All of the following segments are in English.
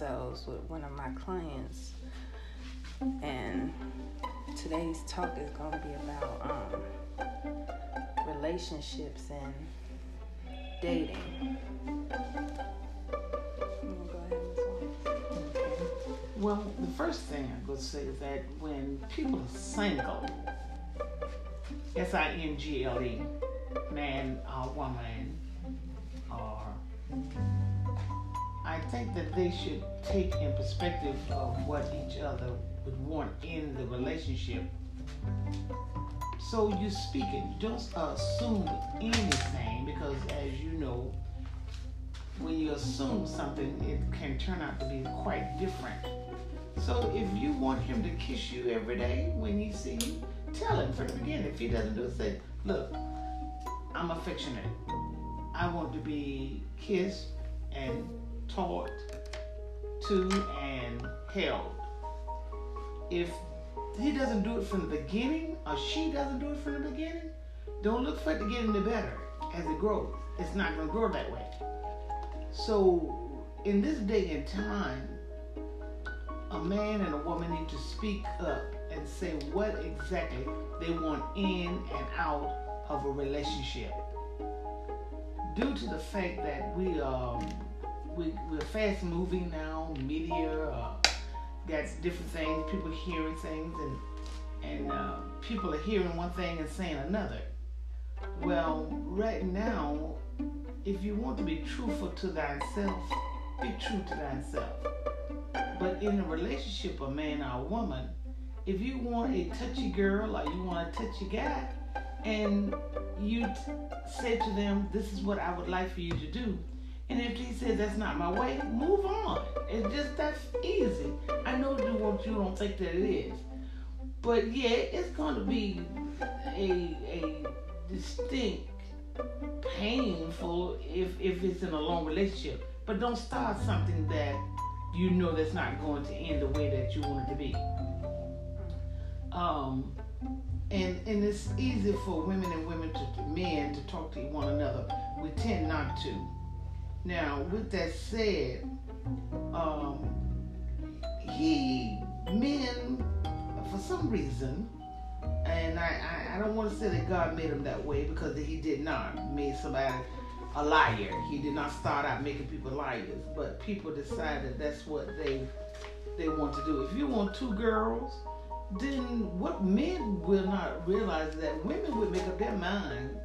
with one of my clients, and today's talk is going to be about um, relationships and dating. Well, the first thing I'm going to say is that when people are single, S I N G L E, man or woman, I think that they should take in perspective of what each other would want in the relationship. So you speak it. Don't assume anything because, as you know, when you assume something, it can turn out to be quite different. So if you want him to kiss you every day when he see you, tell him from the beginning. If he doesn't do it, say, look, I'm affectionate. I want to be kissed and taught to and held. If he doesn't do it from the beginning or she doesn't do it from the beginning, don't look for it to get any better as it grows. It's not going to grow that way. So in this day and time, a man and a woman need to speak up and say what exactly they want in and out of a relationship. Due to the fact that we um we we're fast moving now, media uh, got different things, people hearing things, and and uh, people are hearing one thing and saying another. Well, right now, if you want to be truthful to thyself, be true to thyself. But in a relationship, a man or a woman, if you want a touchy girl or you want a touchy guy, and you t- say to them, "This is what I would like for you to do," and if he says that's not my way, move on. It's just that's easy. I know you want you don't think that it is, but yeah, it's to be a a distinct painful if if it's in a long relationship. But don't start something that you know that's not going to end the way that you want it to be. Um, and and it's easy for women and women to men to talk to one another. We tend not to. Now, with that said, um, he men for some reason, and I, I, I don't want to say that God made him that way because he did not made somebody a liar. He did not start out making people liars, but people decided that's what they they want to do. If you want two girls, then what men will not realize is that women would make up their mind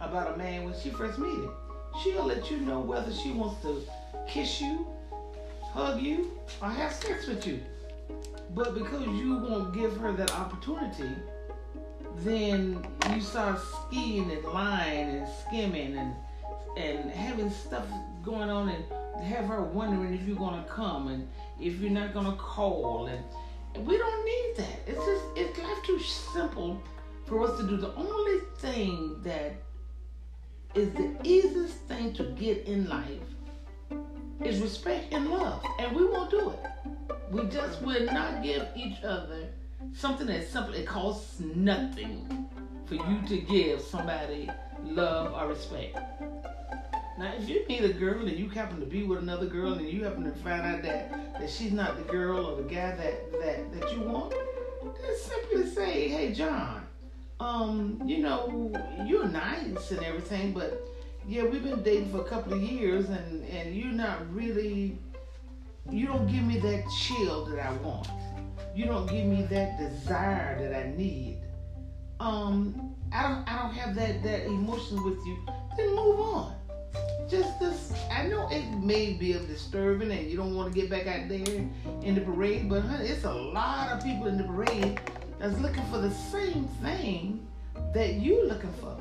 about a man when she first meet him. She'll let you know whether she wants to kiss you, hug you, or have sex with you. But because you won't give her that opportunity, then you start skiing and lying and skimming and and having stuff going on and have her wondering if you're gonna come and if you're not gonna call and, we don't need that. It's just it's life too simple for us to do. The only thing that is the easiest thing to get in life is respect and love, and we won't do it. We just will not give each other something that simply it costs nothing for you to give somebody love or respect. Now, if you meet a girl and you happen to be with another girl and you happen to find out that, that she's not the girl or the guy that, that, that you want, just simply say, hey, John, um, you know, you're nice and everything, but yeah, we've been dating for a couple of years and, and you're not really, you don't give me that chill that I want. You don't give me that desire that I need. Um, I don't, I don't have that, that emotion with you. Then move on just this I know it may be disturbing and you don't want to get back out there in the parade, but honey, it's a lot of people in the parade that's looking for the same thing that you're looking for.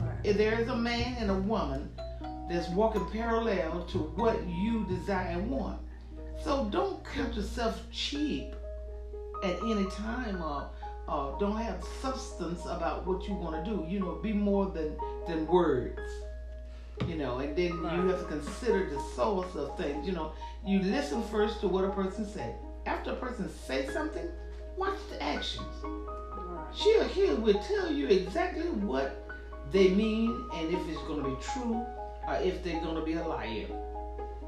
Right. If there is a man and a woman that's walking parallel to what you desire and want. So don't count yourself cheap at any time or uh, don't have substance about what you want to do. You know, be more than than words you know, and then right. you have to consider the source of things. You know, you listen first to what a person said. After a person says something, watch the actions. Right. She'll hear will tell you exactly what they mean and if it's going to be true or if they're going to be a liar.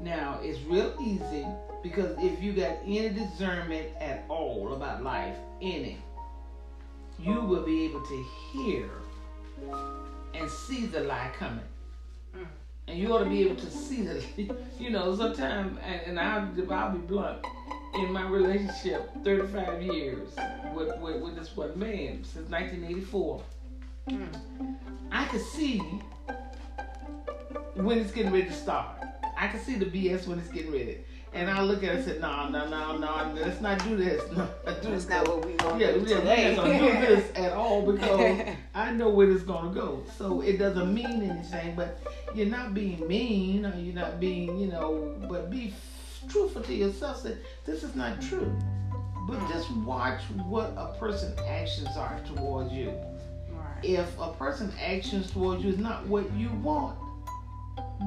Now, it's real easy Because if you got any discernment at all about life, any, you will be able to hear and see the lie coming. Mm. And you ought to be able to see the, you know, sometimes, and, and I'll, I'll be blunt, in my relationship, 35 years with, with, with this one man since 1984, mm. I could see when it's getting ready to start. I can see the BS when it's getting ready. And I look at it and say, no, no, no, no, let's not do this. No, let's do That's not what we going yeah, to do yeah, today. We're not going to do this at all because I know where it's going to go. So it doesn't mean anything, but you're not being mean or you're not being, you know, but be truthful to yourself. Say, this is not true. But mm. just watch what a person's actions are towards you. Right. If a person's actions towards you is not what you want,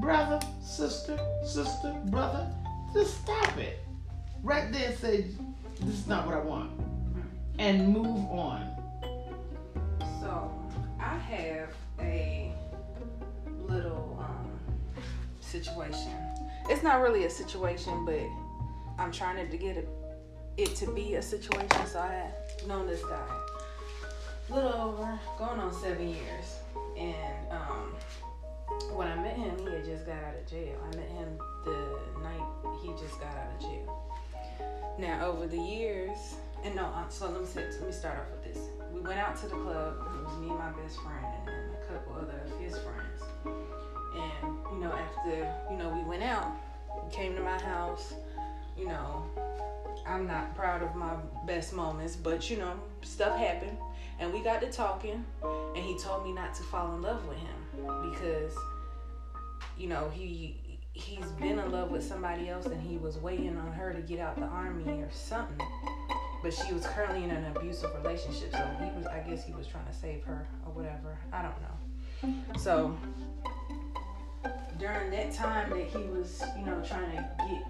brother, sister, sister, brother, just stop it. Right there say, this is not what I want. And move on. So, I have a little um, situation. It's not really a situation, but I'm trying to get it, to be a situation. So, I have known this guy a little over, going on seven years. And, um, when I met him, he had just got out of jail. I met him the night he just got out of jail. Now, over the years, and no, uh, so let me let me start off with this. We went out to the club. It was me and my best friend, and a couple other of his friends. You know, after you know we went out, came to my house. You know, I'm not proud of my best moments, but you know, stuff happened, and we got to talking, and he told me not to fall in love with him because you know he he's been in love with somebody else and he was waiting on her to get out the army or something but she was currently in an abusive relationship so he was i guess he was trying to save her or whatever i don't know so during that time that he was you know trying to get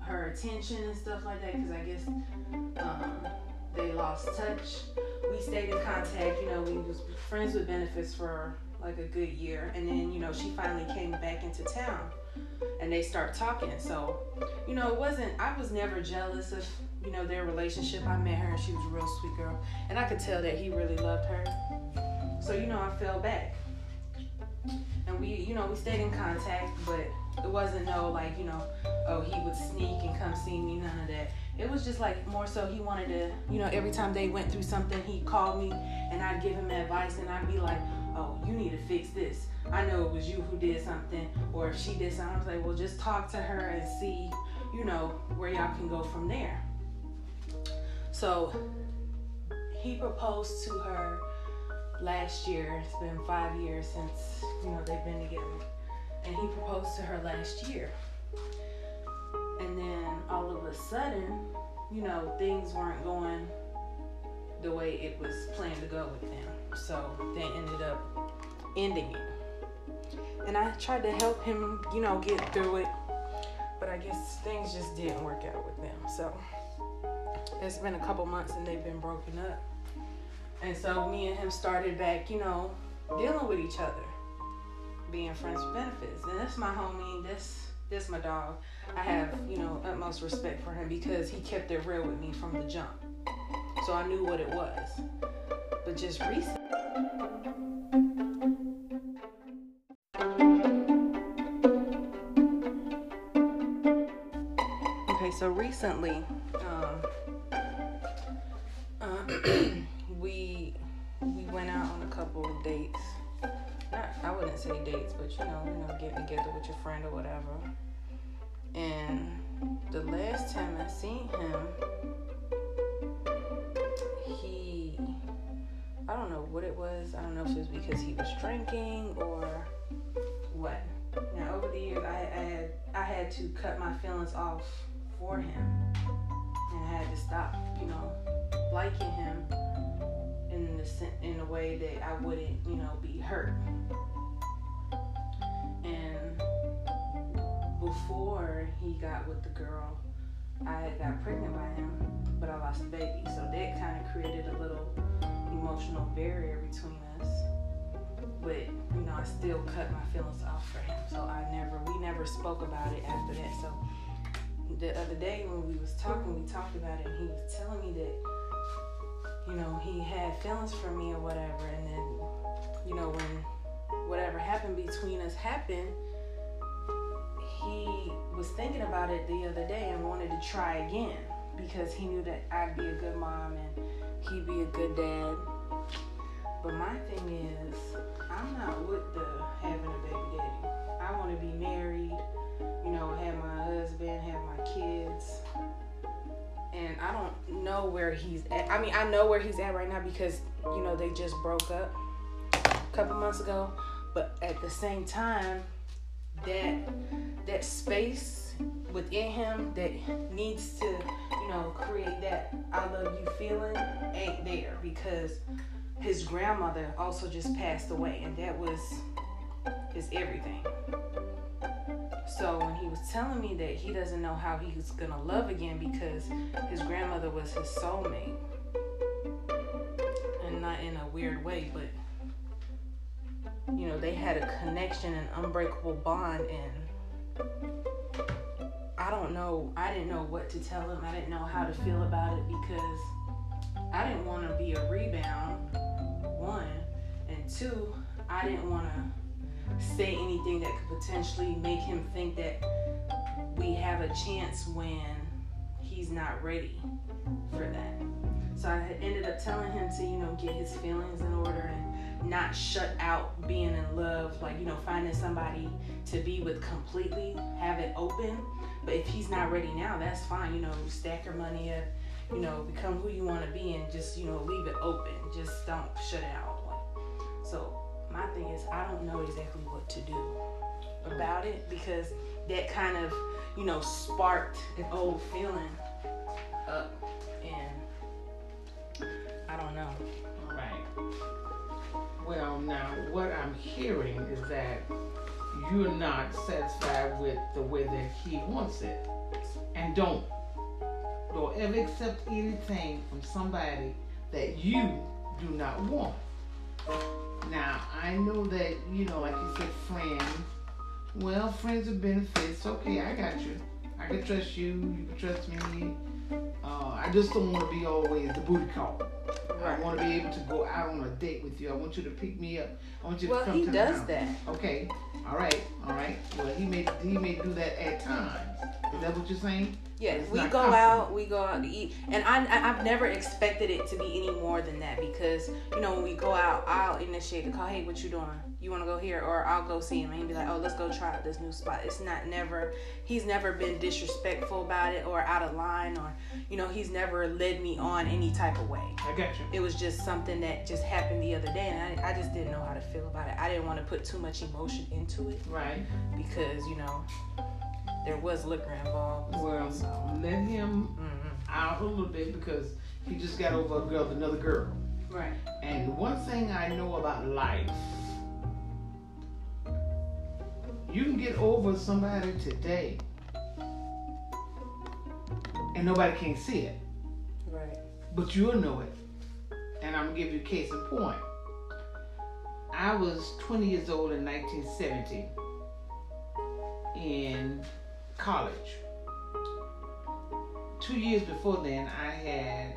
her attention and stuff like that because i guess um, they lost touch we stayed in contact you know we was friends with benefits for like a good year. And then, you know, she finally came back into town and they start talking. So, you know, it wasn't, I was never jealous of, you know, their relationship. I met her and she was a real sweet girl. And I could tell that he really loved her. So, you know, I fell back. And we, you know, we stayed in contact, but it wasn't no like, you know, oh, he would sneak and come see me, none of that. It was just like more so he wanted to, you know, every time they went through something, he'd call me and I'd give him advice and I'd be like, oh, you need to fix this. I know it was you who did something, or if she did something, I was like, well, just talk to her and see, you know, where y'all can go from there. So he proposed to her last year. It's been five years since, you know, they've been together. And he proposed to her last year. And then all of a sudden, you know, things weren't going the way it was planned to go with them. So they ended up ending it. And I tried to help him, you know, get through it. But I guess things just didn't work out with them. So it's been a couple months and they've been broken up. And so me and him started back, you know, dealing with each other, being friends with benefits. And that's my homie. This this my dog. I have, you know, utmost respect for him because he kept it real with me from the jump. So I knew what it was. But just recently. Okay, so recently, um, uh, couple of dates. Not, I wouldn't say dates, but you know, you know, getting together with your friend or whatever. And the last time I seen him, he, I don't know what it was. I don't know if it was because he was drinking or what. Now over the years, I, I had I had to cut my feelings off for him, and I had to stop, you know, liking him in the in a way that I wouldn't, you know, be hurt. And before he got with the girl, I got pregnant by him, but I lost the baby. So that kind of created a little emotional barrier between us. But you know, I still cut my feelings off for him. So I never, we never spoke about it after that. So the other day when we was talking, we talked about it, and he was telling me that, you know, he had feelings for me or whatever, and then, you know, when whatever happened between us happened, he was thinking about it the other day and wanted to try again because he knew that I'd be a good mom and he'd be a good dad. But my thing is, I'm not with the having a baby daddy. I want to be married, know where he's at. I mean, I know where he's at right now because, you know, they just broke up a couple months ago. But at the same time, that that space within him that needs to, you know, create that I love you feeling ain't there because his grandmother also just passed away and that was his everything. So when he was telling me that he doesn't know how he's gonna love again because his grandmother was his soulmate, and not in a weird way, but you know they had a connection, an unbreakable bond, and I don't know. I didn't know what to tell him. I didn't know how to feel about it because I didn't want to be a rebound. One and two, I didn't want to say anything that could potentially make him think that we have a chance when he's not ready for that. So I ended up telling him to, you know, get his feelings in order and not shut out being in love, like, you know, finding somebody to be with completely, have it open. But if he's not ready now, that's fine, you know, stack your money up, you know, become who you want to be and just, you know, leave it open. Just don't shut it out. So my thing is I don't know exactly what to do about it because that kind of, you know, sparked an old feeling up and I don't know. Right. Well, now what I'm hearing is that you're not satisfied with the way that he wants it. And don't don't ever accept anything from somebody that you do not want. Now, I know that, you know, like you said, friends. Well, friends are benefits. Okay, I got you. I can trust you. You can trust me. Uh, I just don't want to be always the booty call. Right. I want to be able to go out on a date with you. I want you to pick me up. I want you well, to come to Well, he does that. Okay. All right. All right. Well, he may he may do that at times. Is that what you're saying? Yeah, we go constant. out, we go out to eat, and I, I I've never expected it to be any more than that because you know when we go out, I'll initiate the call. Hey, what you doing? You want to go here, or I'll go see him and he'll be like, oh, let's go try out this new spot. It's not never. He's never been disrespectful about it or out of line, or you know he's never led me on any type of way. I got you. It was just something that just happened the other day, and I, I just didn't know how to feel about it. I didn't want to put too much emotion into it Right. because you know there was liquor involved. Well, so. let him mhm. out a little bit because he just got over a girl with another girl. Right. And one thing I know about life, you can get over somebody today and nobody can see it, Right. but you'll know it. And I'm gonna give you a case in point. I was 20 years old in 1970 in college. Two years before then, I had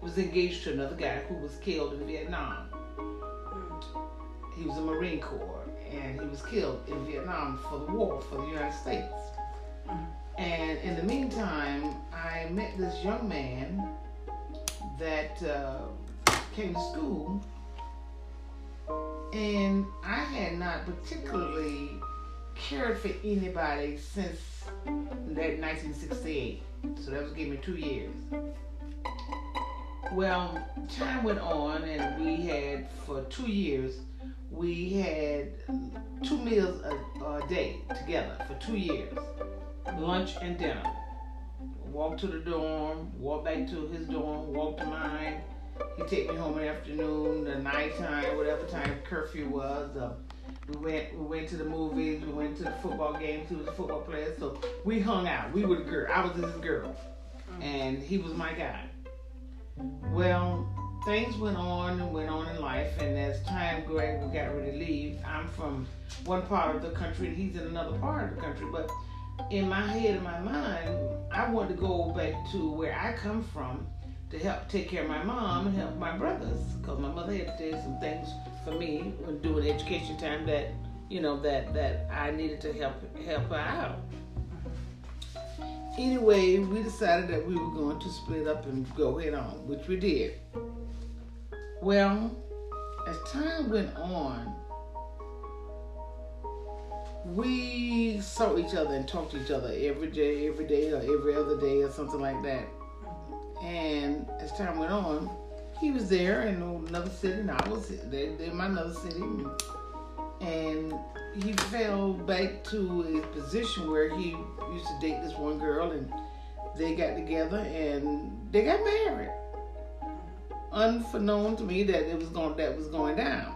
was engaged to another guy who was killed in Vietnam. He was a Marine Corps and he was killed in Vietnam for the war for the United States. And in the meantime, I met this young man that uh, came to school, and I had not particularly cared for anybody since that 1968. So that was giving me two years. Well, time went on, and we had for two years we had two meals a, a day together for two years, lunch and dinner. Walk to the dorm, walk back to his dorm, walk to mine. He'd take me home in the afternoon, the nighttime, whatever time curfew was. Uh, we went we went to the movies, we went to the football games, he was a football player, so we hung out. We were the girl. I was his girl. Mm. And he was my guy. Well, things went on and went on in life, and as time grew, we got ready to leave. I'm from one part of the country, and he's in another part of the country. But in my head, in my mind, I wanted to go back to where I come from to help take care of my mom and help my brothers because my mother had to do some things for me when doing education time that you know that that I needed to help help her out. Anyway, we decided that we were going to split up and go head on, which we did. Well, as time went on, we saw each other and talked to each other every day, every day, or every other day, or something like that. And as time went on, he was there in another city, and I was there in my another city, and he fell back to his position where he used to date this one girl, and they got together and they got married. Unbeknown to me that it was going that was going down.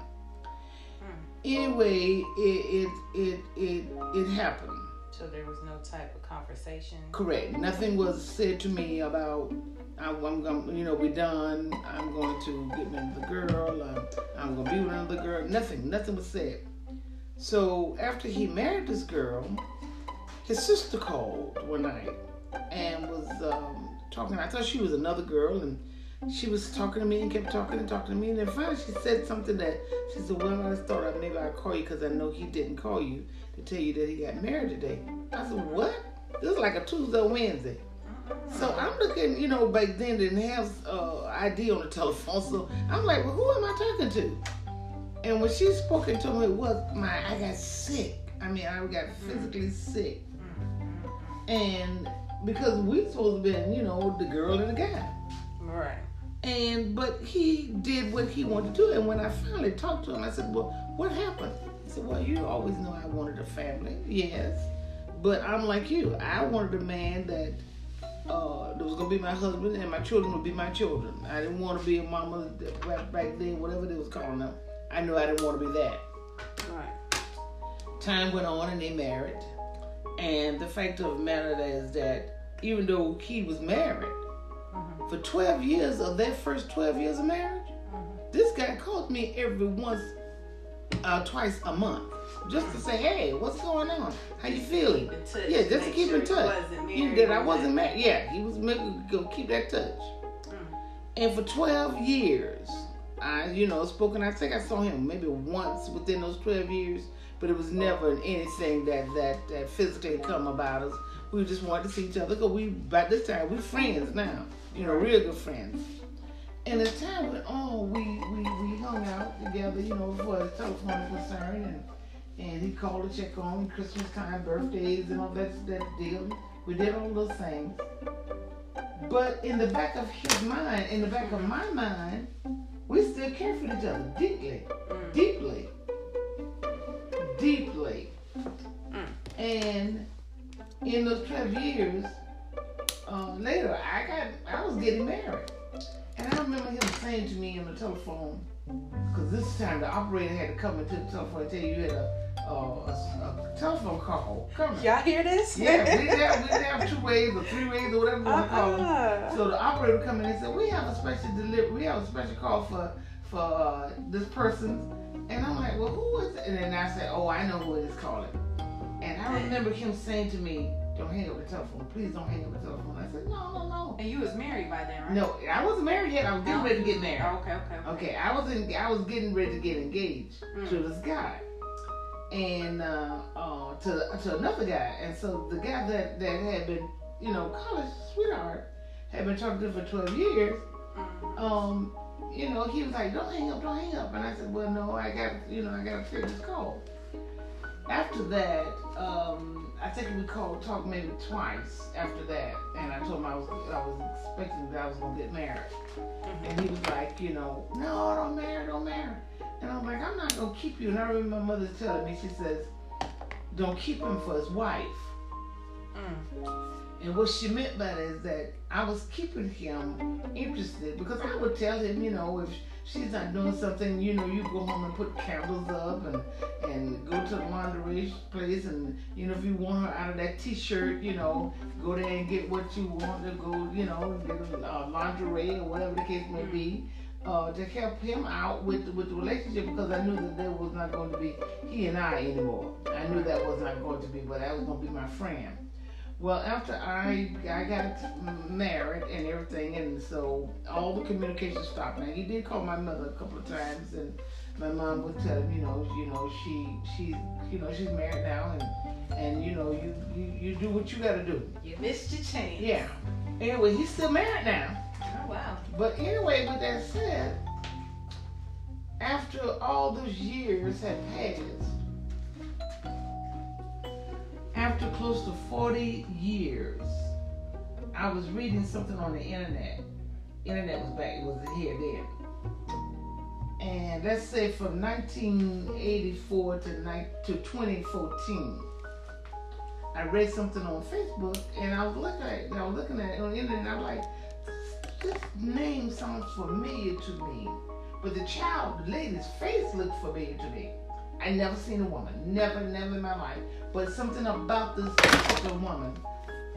Hmm. Anyway, it it it it, it happened. So there was no type of conversation. Correct. Nothing was said to me about I'm, going, you know, we're done. I'm going to get me another girl. I'm, I'm going to be with another girl. Nothing. Nothing was said. So after he married this girl, his sister called one night and was um, talking. I thought she was another girl, and she was talking to me and kept talking and talking to me. And then finally, she said something that she said, "Well, I just thought maybe I'd call you because I know he didn't call you to tell you that he got married today." I said, "What?" This is like a Tuesday, Wednesday. So I'm looking, you know, back then didn't have uh, ID on the telephone, so I'm like, well, who am I talking to? And when she spoke to me, it was my, I got sick. I mean, I got physically sick. And because we supposed to be, you know, the girl and the guy. Right. And, but he did what he wanted to do. And when I finally talked to him, I said, well, what happened? He said, well, you always know I wanted a family. Yes. But I'm like you. I wanted a man that uh, that was gonna be my husband and my children would be my children. I didn't want to be a mama back, back then, whatever they was calling them. I knew I didn't want to be that. Right. Time went on and they married. And the fact of the matter is that even though he was married, mm-hmm. for 12 years of their first 12 years of marriage, mm-hmm. this guy called me every once, uh, twice a month just to say, hey, what's going on? How you feeling? Yeah, just to keep sure in touch. He that I wasn't married. Yeah, he was making to keep that touch. Mm. And for twelve years, I, you know, spoken. I think I saw him maybe once within those twelve years, but it was never anything that that that physically come about us. We just wanted to see each other because we by this time we're friends now. You know, real good friends. And as time went on, we, we, we hung out together, you know, for as telephone concern, and and he called to check on Christmas time, birthdays, and all that that deal. We did all those things. But in the back of his mind, in the back of my mind, we still care for each other deeply, mm. deeply, deeply. Mm. And in those 12 years, uh, later, I got, I was getting married. And I remember him saying to me on the telephone, because this time the operator had to come into the telephone and tell you you had a uh, a, a, telephone call coming. Y'all hear this? Yeah, we have, we have two ways or three ways or whatever to call them. Uh-uh. So the operator come in and said, "We have a special delivery. We have a special call for for uh, this person." And I'm like, "Well, who is?" It? And then I said, "Oh, I know who it is calling." And I remember him saying to me, "Don't hang up the telephone. Please don't hang up the telephone." I said, "No, no, no." And you was married by then, right? No, I wasn't married yet. I was getting ready to get married. Oh, okay, okay, okay. Okay, I was in. I was getting ready to get engaged mm. to this guy and uh, uh, to to another guy. And so the guy that that had been, you know, college sweetheart, had been talking to for twelve years. Mm-hmm. Um, you know, he was like, "Don't hang up, don't hang up," and I said, "Well, no, I got, you know, I got to take this call." After that, um, I think we called, talked maybe twice after that, and I told him I was, I was expecting that I was gonna get married, mm-hmm. and he was like, you know, no, don't marry, don't marry. And I'm like, I'm not gonna keep you. And I remember my mother telling me, she says, don't keep him for his wife. Mm. And what she meant by that is that I was keeping him interested because I would tell him, you know, if she's not doing something, you know, you go home and put candles up and and go to the laundry place and you know if you want her out of that t-shirt, you know, go there and get what you want to go, you know, get a uh, lingerie or whatever the case may be uh, to help him out with with the relationship because I knew that there was not going to be he and I anymore. I knew that was not going to be, but that was going to be my friend. Well, after I I got married and everything, and so all the communication stopped. Now he did call my mother a couple of times, and my mom would tell him, you know, you know, she she you know she's married now, and and you know you you, you do what you got to do. You missed your chance. Yeah. Anyway, he's still married now. Oh wow. But anyway, with that said, after all those years had passed, after close to 40 years, I was reading something on the internet. Internet was back, it was here then. And let's say from 1984 to, ni- to 2014, I read something on Facebook and I was looking at I was looking at it on the internet and I was like, this name sounds familiar to me. But the child, the lady's face looked familiar to me. I never seen a woman, never, never in my life. But something about this particular woman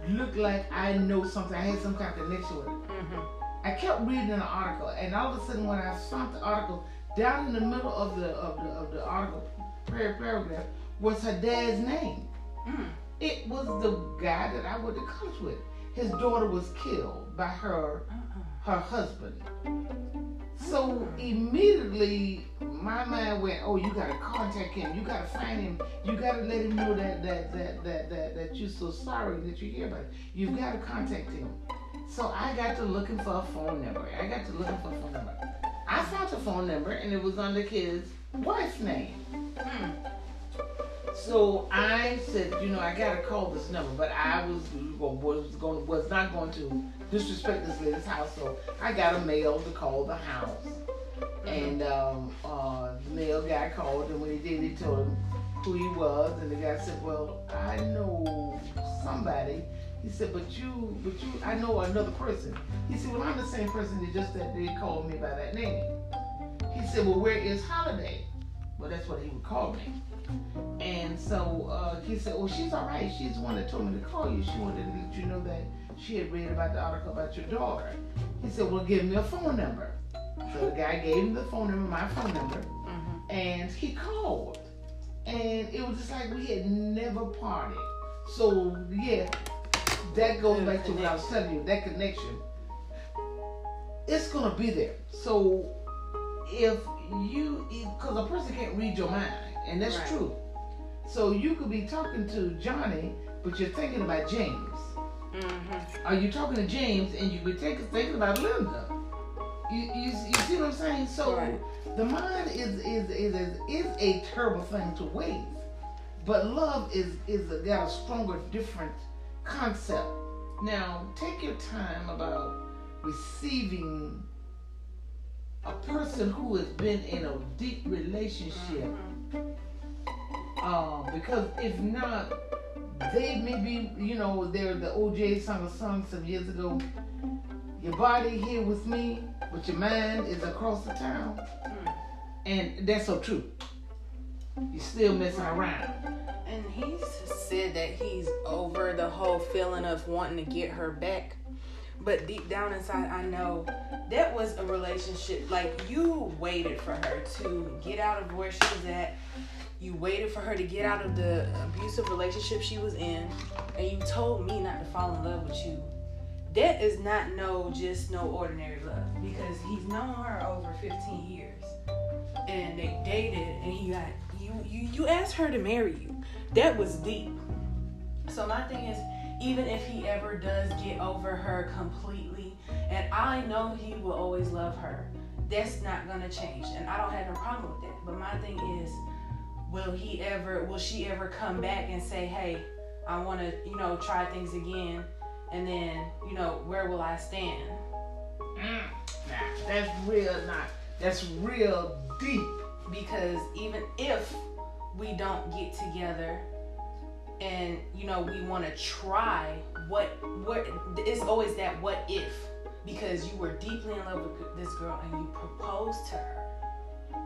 looked like I know something. I had some kind of connection with it. Mm-hmm. I kept reading an article, and all of a sudden, when I found the article, down in the middle of the of the of the article par- paragraph was her dad's name. Mm. It was the guy that I went to college with. His daughter was killed by her Uh-uh. her husband. So immediately my mind went, Oh, you gotta contact him, you gotta find him, you gotta let him know that that that that that, that you're so sorry that you hear about it. You've gotta contact him. So I got to looking for a phone number. I got to looking for a phone number. I found the phone number and it was under his wife's name. Mm. So I said, you know, I gotta call this number, but I was was going was not going to disrespect this lady's house, so I got a mail to call the house, and um, uh, the mail guy called, and when he did, he told him who he was, and the guy said, well, I know somebody. He said, but you, but you, I know another person. He said, well, I'm the same person that just that they called me by that name. He said, well, where is Holiday? Well, that's what he would call me. And so uh, he said, "Oh, she's all right. She's the one that told me to call you. She wanted to let you know that she had read about the article about your daughter." He said, "Well, give me a phone number." So the guy gave him the phone number, my phone number, Mm-hmm. and he called. And it was just like we had never parted. So yeah, that goes back to what I was telling you. That connection, it's gonna be there. So if you, because a person can't read your mind, and that's Right. true. So you could be talking to Johnny, but you're thinking about James. Mm-hmm. Are you talking to James and you could take thinking about Linda? You, you, you see what I'm saying? So Right. the mind is is, is is is a terrible thing to waste, but love is is a, got a stronger, different concept. Now take your time about receiving a person who has been in a deep relationship. Um, because if not, they may be, you know, they're the O'Jays sung a song some years ago. Your body here with me, but your mind is across the town. Mm. And that's so true. You're still messing around. And he's said that he's over the whole feeling of wanting to get her back. But deep down inside, I know that was a relationship. Like, you waited for her to get out of where she was at. You waited for her to get out of the abusive relationship she was in. And you told me not to fall in love with you. That is not no, just no ordinary love. Because he's known her over 15 years. And they dated, and he got, you, you, you asked her to marry you that was deep. So my thing is, even if he ever does get over her completely, and I know he will always love her, that's not gonna change, and I don't have no problem with that. But my thing is, will he ever, will she ever come back and say, hey, I want to, you know, try things again, and then, you know, where will I stand? Mm, nah, that's real not. That's real deep. because even if we don't get together and you know we want to try what what it's always that what if because you were deeply in love with this girl and you proposed to her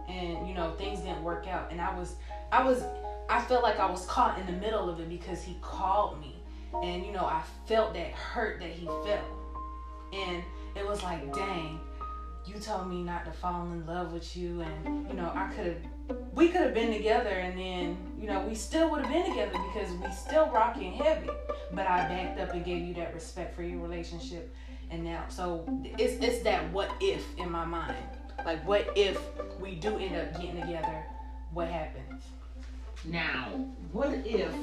and you know things didn't work out and i was i was i felt like i was caught in the middle of it because he called me and you know i felt that hurt that he felt. And it was like dang you told me not to fall in love with you. And you know i could have we could have been together and then you know we still would have been together because we still rocking heavy. But i backed up and gave you that respect for your relationship. And now so it's it's that what if in my mind. Like what if we do end up getting together? What happens Now, what if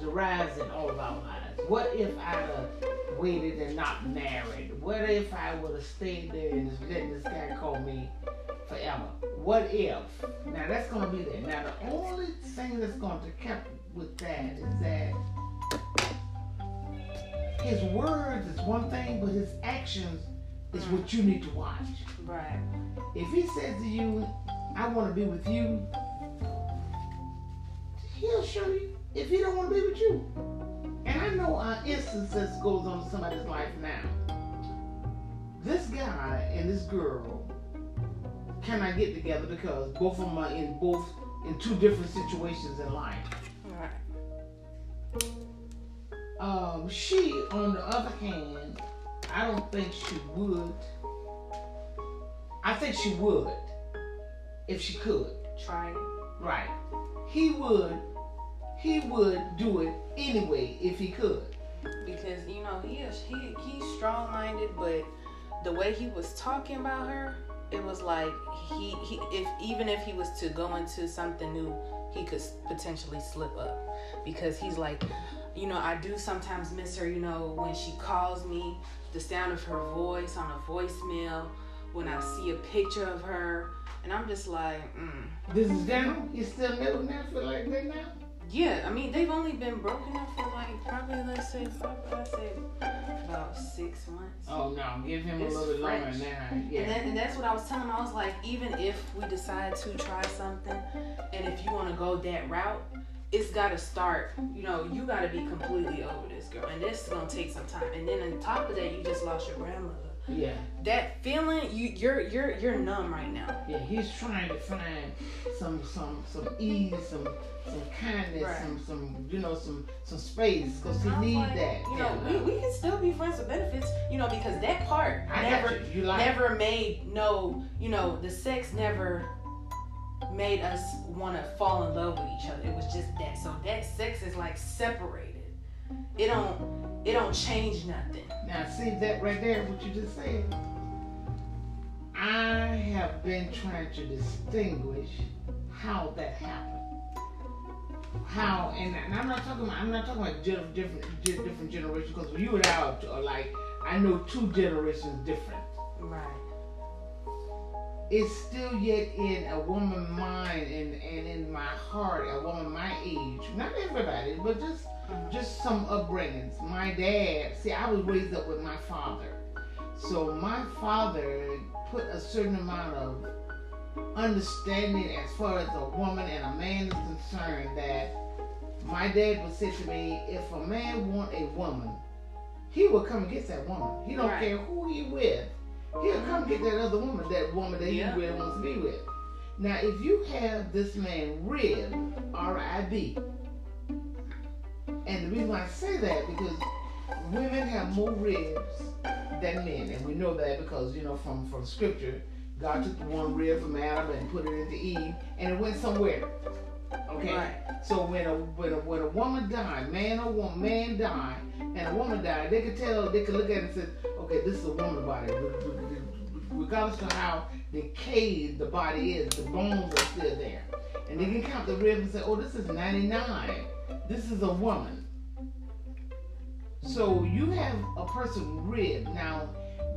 the rise in all of our lives? What if I'd have waited and not married? What if I would have stayed there and just let this guy call me forever? What if? Now that's gonna be there. Now the only thing that's going to count with that is that his words is one thing, but his actions is what you need to watch. right If he says to you, I want to be with you, he'll show you if he don't want to be with you. And I know an instance that goes on in somebody's life now. This guy and this girl cannot get together because both of them are in both in two different situations in life. right Um, she, on the other hand, I don't think she would. I think she would if she could. try Right. He would he would do it anyway if he could. because you know he is he he's strong minded, but the way he was talking about her, it was like he he if even if he was to go into something new, he could potentially slip up because he's like, you know, I do sometimes miss her. You know, when she calls me, the sound of her voice on a voicemail, when I see a picture of her, and I'm just like, mm. This is down. You still living there for like that now? Yeah, I mean they've only been broken up for like probably let's say let's say about six months. Oh no, give him It's a little bit longer now. And, Yeah. that, and that's what I was telling him. I was like, even if we decide to try something, and if you want to go that route, it's got to start. You know, you got to be completely over this girl, and this is gonna take some time. And then on top of that, you just lost your grandmother. Yeah. That feeling, you you're you're you're numb right now. Yeah. He's trying to find some some some ease, some some kindness, Right. some some you know some some space because he I was need like, that. You know, yeah, we, we can still be friends with benefits. You know, because that part I never you. You like never made no you know the sex never made us want to fall in love with each other it was just that so that sex is like separated it don't it don't change nothing Now, see that right there, what you just said? I have been trying to distinguish how that happened. How, and, and I'm not talking about, I'm not talking about different, gen- different generations, because you and I are, are like, I know two generations different. right It's still yet in a woman's mind and, and in my heart, a woman my age, not everybody, but just mm-hmm. just some upbringings. My dad, see, I was raised up with my father. So my father put a certain amount of understanding as far as a woman and a man is concerned that my dad would say to me, if a man want a woman, he will come and get that woman. He don't Right. care who he with. He'll come get that other woman, that woman that Yeah. he really wants to be with. Now, if you have this man Rib, R-I-B, and the reason why I say that because women have more ribs than men, and we know that because you know from from scripture, God took the one rib from Adam and put it into Eve, and it went somewhere. Okay. right So when a when a when a woman died, man or woman, man died, and a woman died, they could tell, they could look at it and say, okay, this is a woman body. Re- re- re- Regardless of how decayed the body is, the bones are still there, and they can count the ribs and say, oh, this is 99. This is a woman. So you have a person rib now.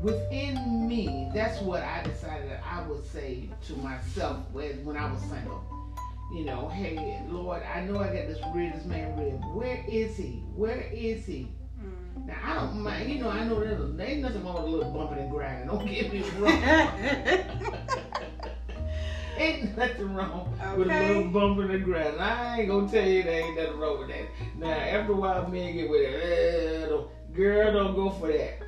Within me, that's what I decided that I would say to myself when when I was single you know, hey, Lord, I know I got this this man rib. Where is he? Where is he? Mm. Now, I don't mind, you know, I know there's, there ain't nothing wrong with a little bumping and grinding. Don't get me wrong. ain't nothing wrong with a Okay. little bumping and grinding. I ain't gonna tell you there ain't nothing wrong with that. Now, after a while, men get with it. Eh, girl, don't go for that.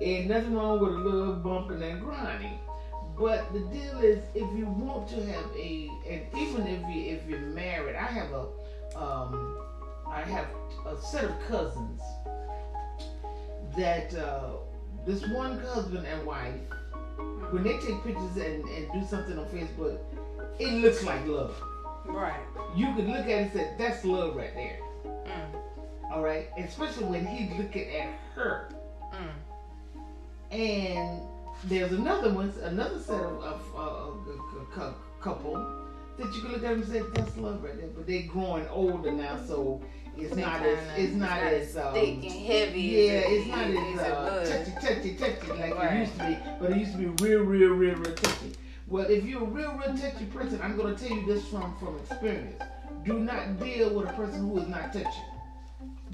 Ain't nothing wrong with a little bumping and grinding. But the deal is, if you want to have a, and even if you if you're married, I have a, um, I have a set of cousins that uh, this one husband and wife, when they take pictures and, and do something on Facebook, it looks like love. Right. You could look at it and say, that's love right there. Mm. All right? Especially when he's looking at her. Mm. And there's another one, another set of, of uh, c- c- couple that you can look at them and say, that's love right there. But they're growing older now, so it's not as, it's not as, um, thick and heavy. Yeah, it's not as as uh, touchy, touchy, touchy like Right. it used to be. But it used to be real, real, real, real touchy. Well, if you're a real, real touchy person, I'm going to tell you this from from experience. Do not deal with a person who is not touching.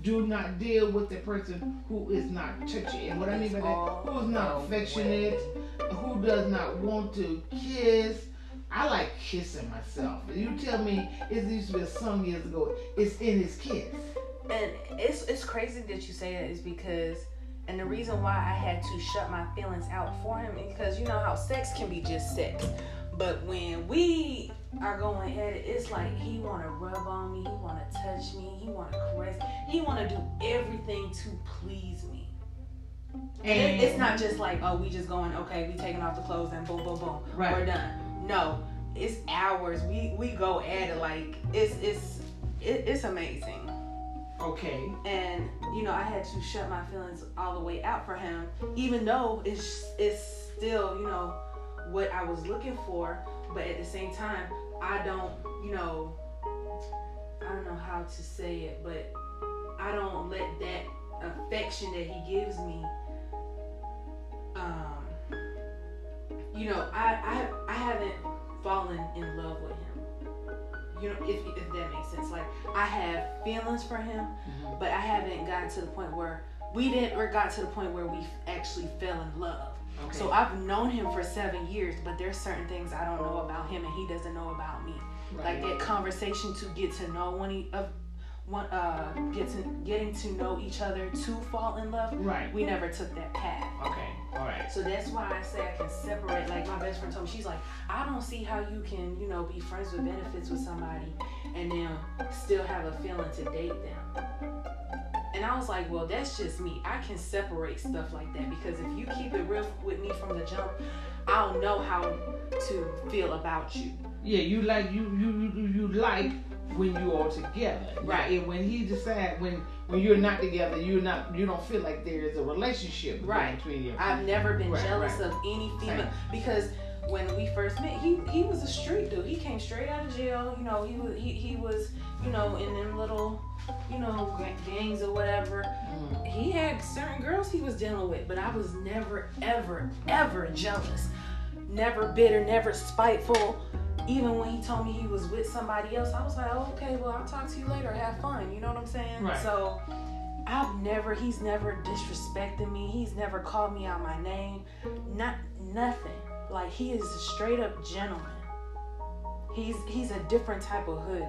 Do not deal with the person who is not touchy. And what I mean by that, who is not affectionate, who does not want to kiss. I like kissing myself. You tell me, it used to be a song years ago. It's in his kiss. And it's it's crazy that you say that is because and the reason why I had to shut my feelings out for him is because you know how sex can be just sex. But when we are going at it, it's like he wanna rub on me, he wanna touch me, he wanna caress, he wanna do everything to please me. And it, it's not just like, oh, we just going, okay, we taking off the clothes and boom, boom, boom, Right. we're done. No, it's hours. We we go at it like it's it's it, it's amazing Okay. and you know I had to shut my feelings all the way out for him, even though it's it's still you know what I was looking for, but at the same time I don't you know I don't know how to say it, but I don't let that affection that he gives me, um, you know I I I haven't fallen in love with him. You know, if, if that makes sense. Like I have feelings for him, Mhm. but I haven't gotten to the point where we didn't or got to the point where we actually fell in love. Okay. So I've known him for seven years, but there's certain things I don't know about him and he doesn't know about me. Like that conversation to get to know one e- of one uh get to getting to know each other to fall in love. Right. We never took that path. Okay. All right. So that's why I say I can separate. Like my best friend told me, she's like, I don't see how you can, you know, be friends with benefits with somebody and then still have a feeling to date them. And I was like, well, that's just me. I can separate stuff like that because if you keep it real with me from the jump, I'll know how to feel about you. Yeah, you like you you you, you like when you are together. Right. And when he decide when when you're not together, you're not you don't feel like there is a relationship Right. between you. I've never been Right, jealous right. of any female Same. because when we first met, he he was a street dude. He came straight out of jail. You know, he was he, he was you know in them little you know gangs or whatever. Mm. He had certain girls he was dealing with, but I was never ever ever jealous, never bitter, never spiteful. Even when he told me he was with somebody else, I was like, oh, okay, well, I'll talk to you later. Have fun. You know what I'm saying? Right. So I've never, he's never disrespected me. He's never called me out my name. Not nothing. Like he is a straight up gentleman. He's he's a different type of hood.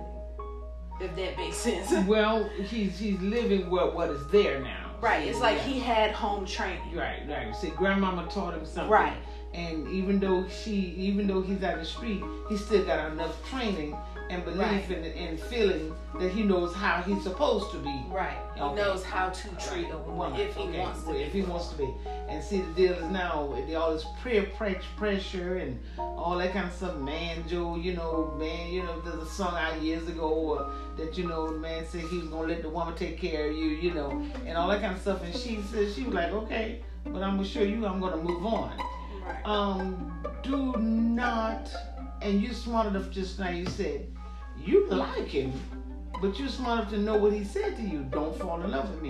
If that makes sense. Well, he's he's living what what is there now. right. It's like Yeah. he had home training. Right, right. See, grandmama taught him something. Right. And even though she, even though he's out the street, he still got enough training and belief Right. and, and feeling that he knows how he's supposed to be. Right. He Okay. knows how to treat a woman if he Okay, wants to. If he wants to be. And see, the deal is now, all this peer pre- pressure and all that kind of stuff. Man, Joe, you know, man, you know, there's a song out years ago uh, that, you know, the man said he was going to let the woman take care of you, you know, and all that kind of stuff. And she said, she was like, okay, but I'm going to show you I'm going to move on. Right. Um, do not, and you smart enough just now, you said, you like him, but you're smart enough to know what he said to you. Don't fall in love with me.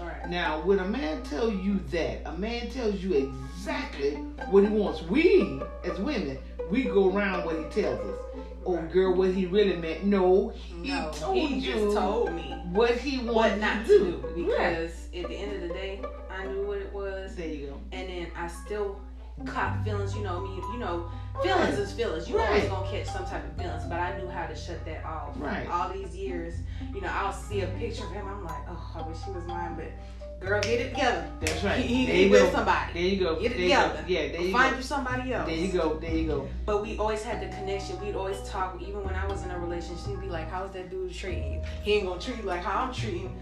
Right. Now, when a man tells you that, a man tells you exactly what he wants. We, as women, we go around what he tells us. Oh, Right. girl, what he really meant. No, he No, told he you just told me what he what wanted not to do. do Right. because at the end of the day, I knew what it was, There you go. and then I still caught feelings. You know me. You know, feelings is feelings. You always gonna catch some type of feelings, but I knew how to shut that off. Right. All these years, you know, I'll see a picture of him. I'm like, oh, I wish he was mine, but girl, get it together. That's right. He, he, he with go. somebody. There you go. Get it there you go. together. Yeah, there you Find go. you somebody else. There you go. There you go. But we always had the connection. We'd always talk. Even when I was in a relationship, he'd be like, "How's that dude treating you? He ain't gonna treat you like how I'm treating.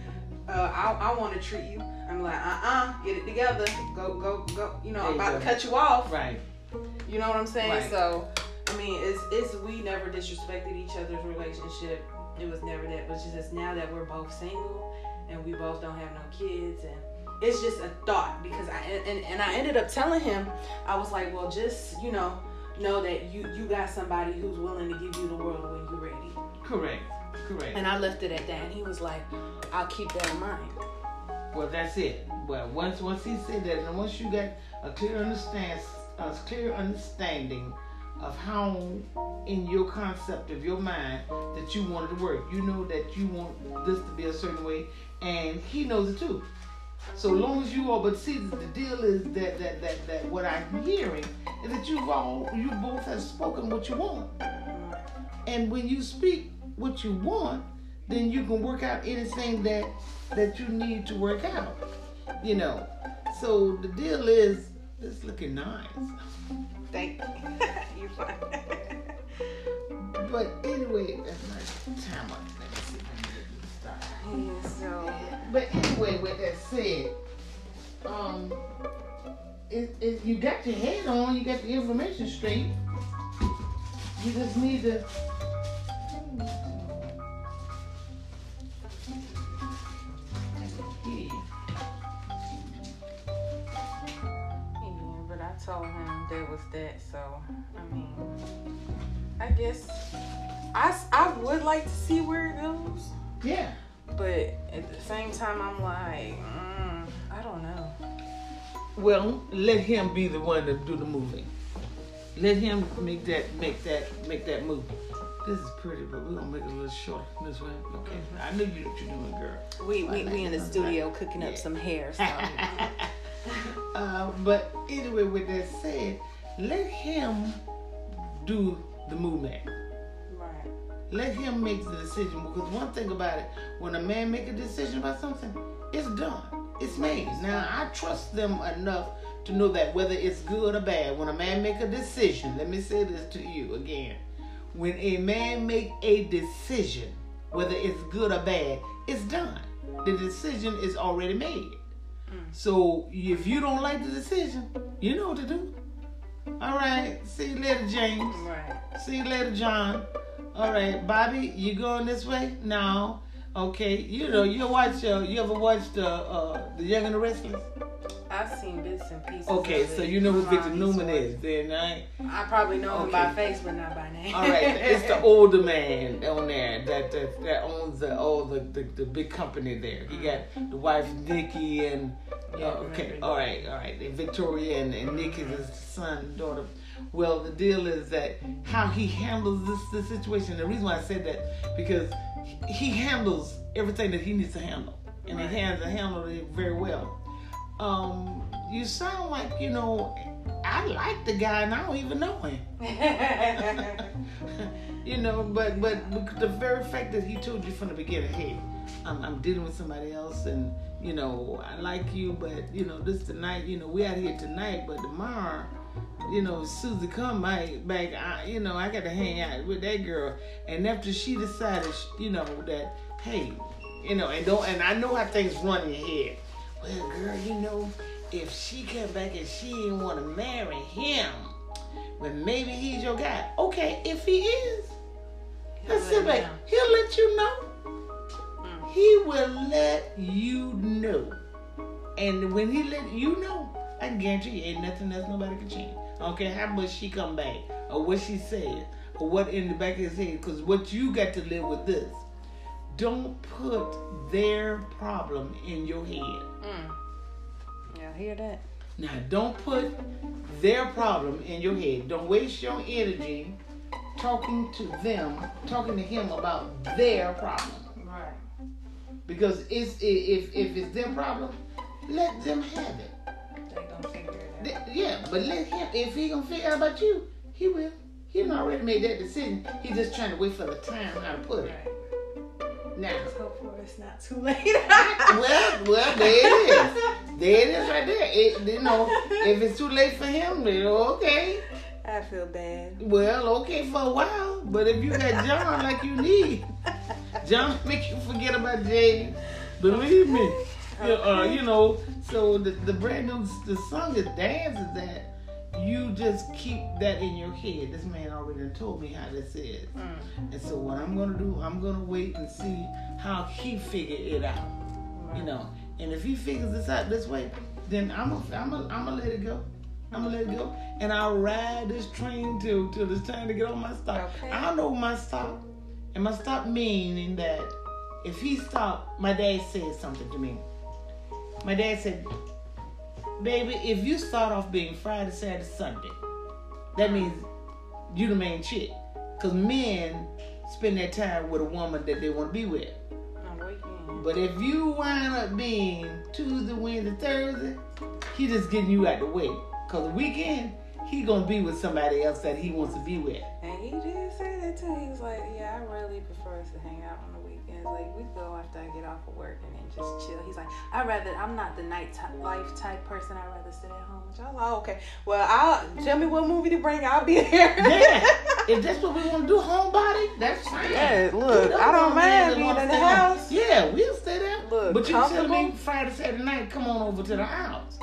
Uh, I, I want to treat you." I'm like, "Uh, uh get it together. Go, go, go. You know, There I'm about go. to cut you off. Right. You know what I'm saying? Right. So, I I mean, it's it's we never disrespected each other's relationship. It was never that. But just now that we're both single and we both don't have no kids and it's just a thought because I and, and I ended up telling him I was like, well, just you know, know that you you got somebody who's willing to give you the world when you're ready. Correct. Correct. And I left it at that. And he was like, I'll keep that in mind. Well, that's it. Well, once once he said that, and once you got a clear understand, a clear understanding of how, in your concept of your mind, that you wanted to work, you know that you want this to be a certain way, and he knows it too. So long as you all, but see, the deal is that that that that what I'm hearing is that you've all, you both have spoken what you want, and when you speak what you want, then you can work out anything that that you need to work out. You know. So the deal is, it's looking nice. Thank you. you fine. but anyway, that's my time up. Let me see. Let me Yeah, so. But anyway, with that said, um, it, it, you got your head on, you got the information straight. You just need to. Told him there was that, so I mean, I guess I, I would like to see where it goes, Yeah. but at the same time, I'm like, mm, I don't know. Well, let him be the one to do the moving. Let him make that make that make that move. This is pretty, but we're gonna make it a little short this way. Okay. I knew you what you're doing, girl. We we, we in the studio cooking up Yeah. some hair, so uh, but anyway, with that said, let him do the movement. right. Let him make the decision because one thing about it, when a man make a decision about something, it's done. It's made. Now I trust them enough to know that whether it's good or bad, when a man make a decision, let me say this to you again. When a man make a decision, whether it's good or bad, it's done. The decision is already made. So if you don't like the decision, you know what to do. All right. See you later, James. Right. See you later, John. All right, Bobby, you going this way? No. Okay. You know, you watch. Uh, you ever watched uh, uh, the Young and the Restless? I've seen bits and pieces. Okay, so you know who Victor Newman is, then, right? I probably know him by face, but not by name. All right, it's the older man on there that that, that owns the all the, the the big company there. He got mm-hmm. the wife Nikki and Yeah, uh, I okay, all right, all right, and Victoria and, and Nick is his son daughter. Well, the deal is that how he handles this this situation. The reason why I said that because he handles everything that he needs to handle, and Right. he has to handle it very well. Um, you sound like you know. I like the guy, and I don't even know him. you know, but but the very fact that he told you from the beginning, hey, I'm, I'm dealing with somebody else, and you know, I like you, but you know, this tonight, you know, we out here tonight, but tomorrow, you know, Susie come back, back, I, you know, I got to hang out with that girl, and after she decided, you know, that hey, you know, and don't, and I know how things run in your head. Well, girl, you know, if she come back and she didn't want to marry him, but maybe he's your guy. Okay, if he is, let's sit back. He'll let you know. Mm. He will let you know. And when he let you know, I guarantee you ain't nothing else nobody can change. I don't care how much she come back or what she said or what in the back of his head. Because what you got to live with this. Don't put their problem in your head. Mm. Y'all hear that? Now, don't put their problem in your head. Don't waste your energy talking to them, talking to him about their problem. Right. Because it's if if it's their problem, let them have it. They gonna figure it out. Yeah, but let him. If he gonna figure out about you, he will. He already made that decision. He just trying to wait for the time how to put it. Right. Now, Let's hope for it's not too late. well, well, there it is. There it is right there. It, you know, if it's too late for him, then okay. I feel bad. Well, okay for a while, but if you got John like you need, John make you forget about James. Believe me. You, uh, you know, so the, the brand new the song is dance is that you just keep that in your head. This man already told me how this is. Mm. And so what I'm gonna do, I'm gonna wait and see how he figure it out. You know. And if he figures this out this way, then I'm gonna I'm gonna I'm gonna let it go. I'm gonna let it go. And I'll ride this train till till it's time to get on my stop. Okay. I know my stop. And my stop meaning that if he stopped, my dad said something to me. My dad said, Baby, if you start off being Friday, Saturday, Sunday, that means you the main chick. Cause men spend their time with a woman that they want to be with. But if you wind up being Tuesday, Wednesday, Thursday, he just getting you out the way. Cause the weekend, he gonna be with somebody else that he wants to be with. And he did say that too. He was like, "Yeah, I really prefer to hang out Like we go after I get off of work and then just chill." He's like, "I rather I'm not the night ty- life type person. I rather sit at home." Which I was like, oh, "Okay, well, I'll tell me what movie to bring. I'll be there." Yeah, if that's what we want to do, homebody, that's fine. Yeah, look, I don't mind being in the stay home. house. Yeah, we'll stay there. Look, but you tell me. Friday, Saturday night, come on over to the house.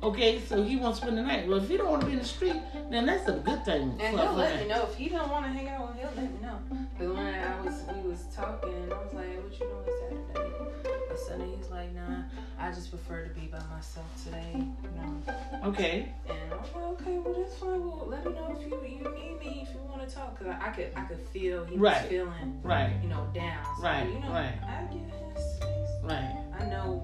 Okay, so he wants to spend the night. Well, if he don't want to be in the street, then that's a good thing. And for- he'll let me know if he don't want to hang out. Well, he'll let me know. But when I was we was talking, and I was like, "What you doing Saturday?" Or Sunday, he's like, "Nah, I just prefer to be by myself today." You know. Okay. And I'm like, "Okay, well that's fine. Well, let me know if you you need me if you want to talk, cause I, I could I could feel he Right. was feeling Right. you know down. So, Right, You know, right. I give him his space. Right. I know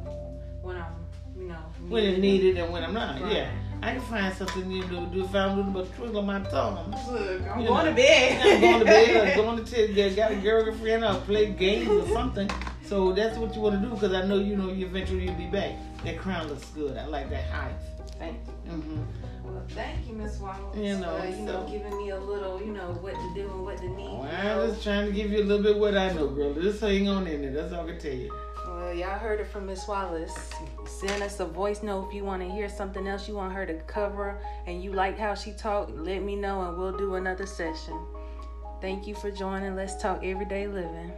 when I'm you know When it needed and when I'm not. Right. Yeah. I can find something new to do if I'm doing but twiddle my thumb. Look, I'm You going know, to bed. I'm going to bed or going to tell you got a girlfriend or play games or something. So that's what you want to do because I know you know you eventually you'll be back. That crown looks good. I like that height. Thank you. hmm Well, thank you, Miss Wallace. You know, for, you know, giving me a little, you know, what to do and what to need. Well, I'm just trying to give you a little bit what I know, girl. Just hang on in there. That's all I can tell you. Well, y'all heard it from Miss Wallace. Send us a voice note if you want to hear something else you want her to cover and you like how she talked. Let me know and we'll do another session. Thank you for joining. Let's talk everyday living.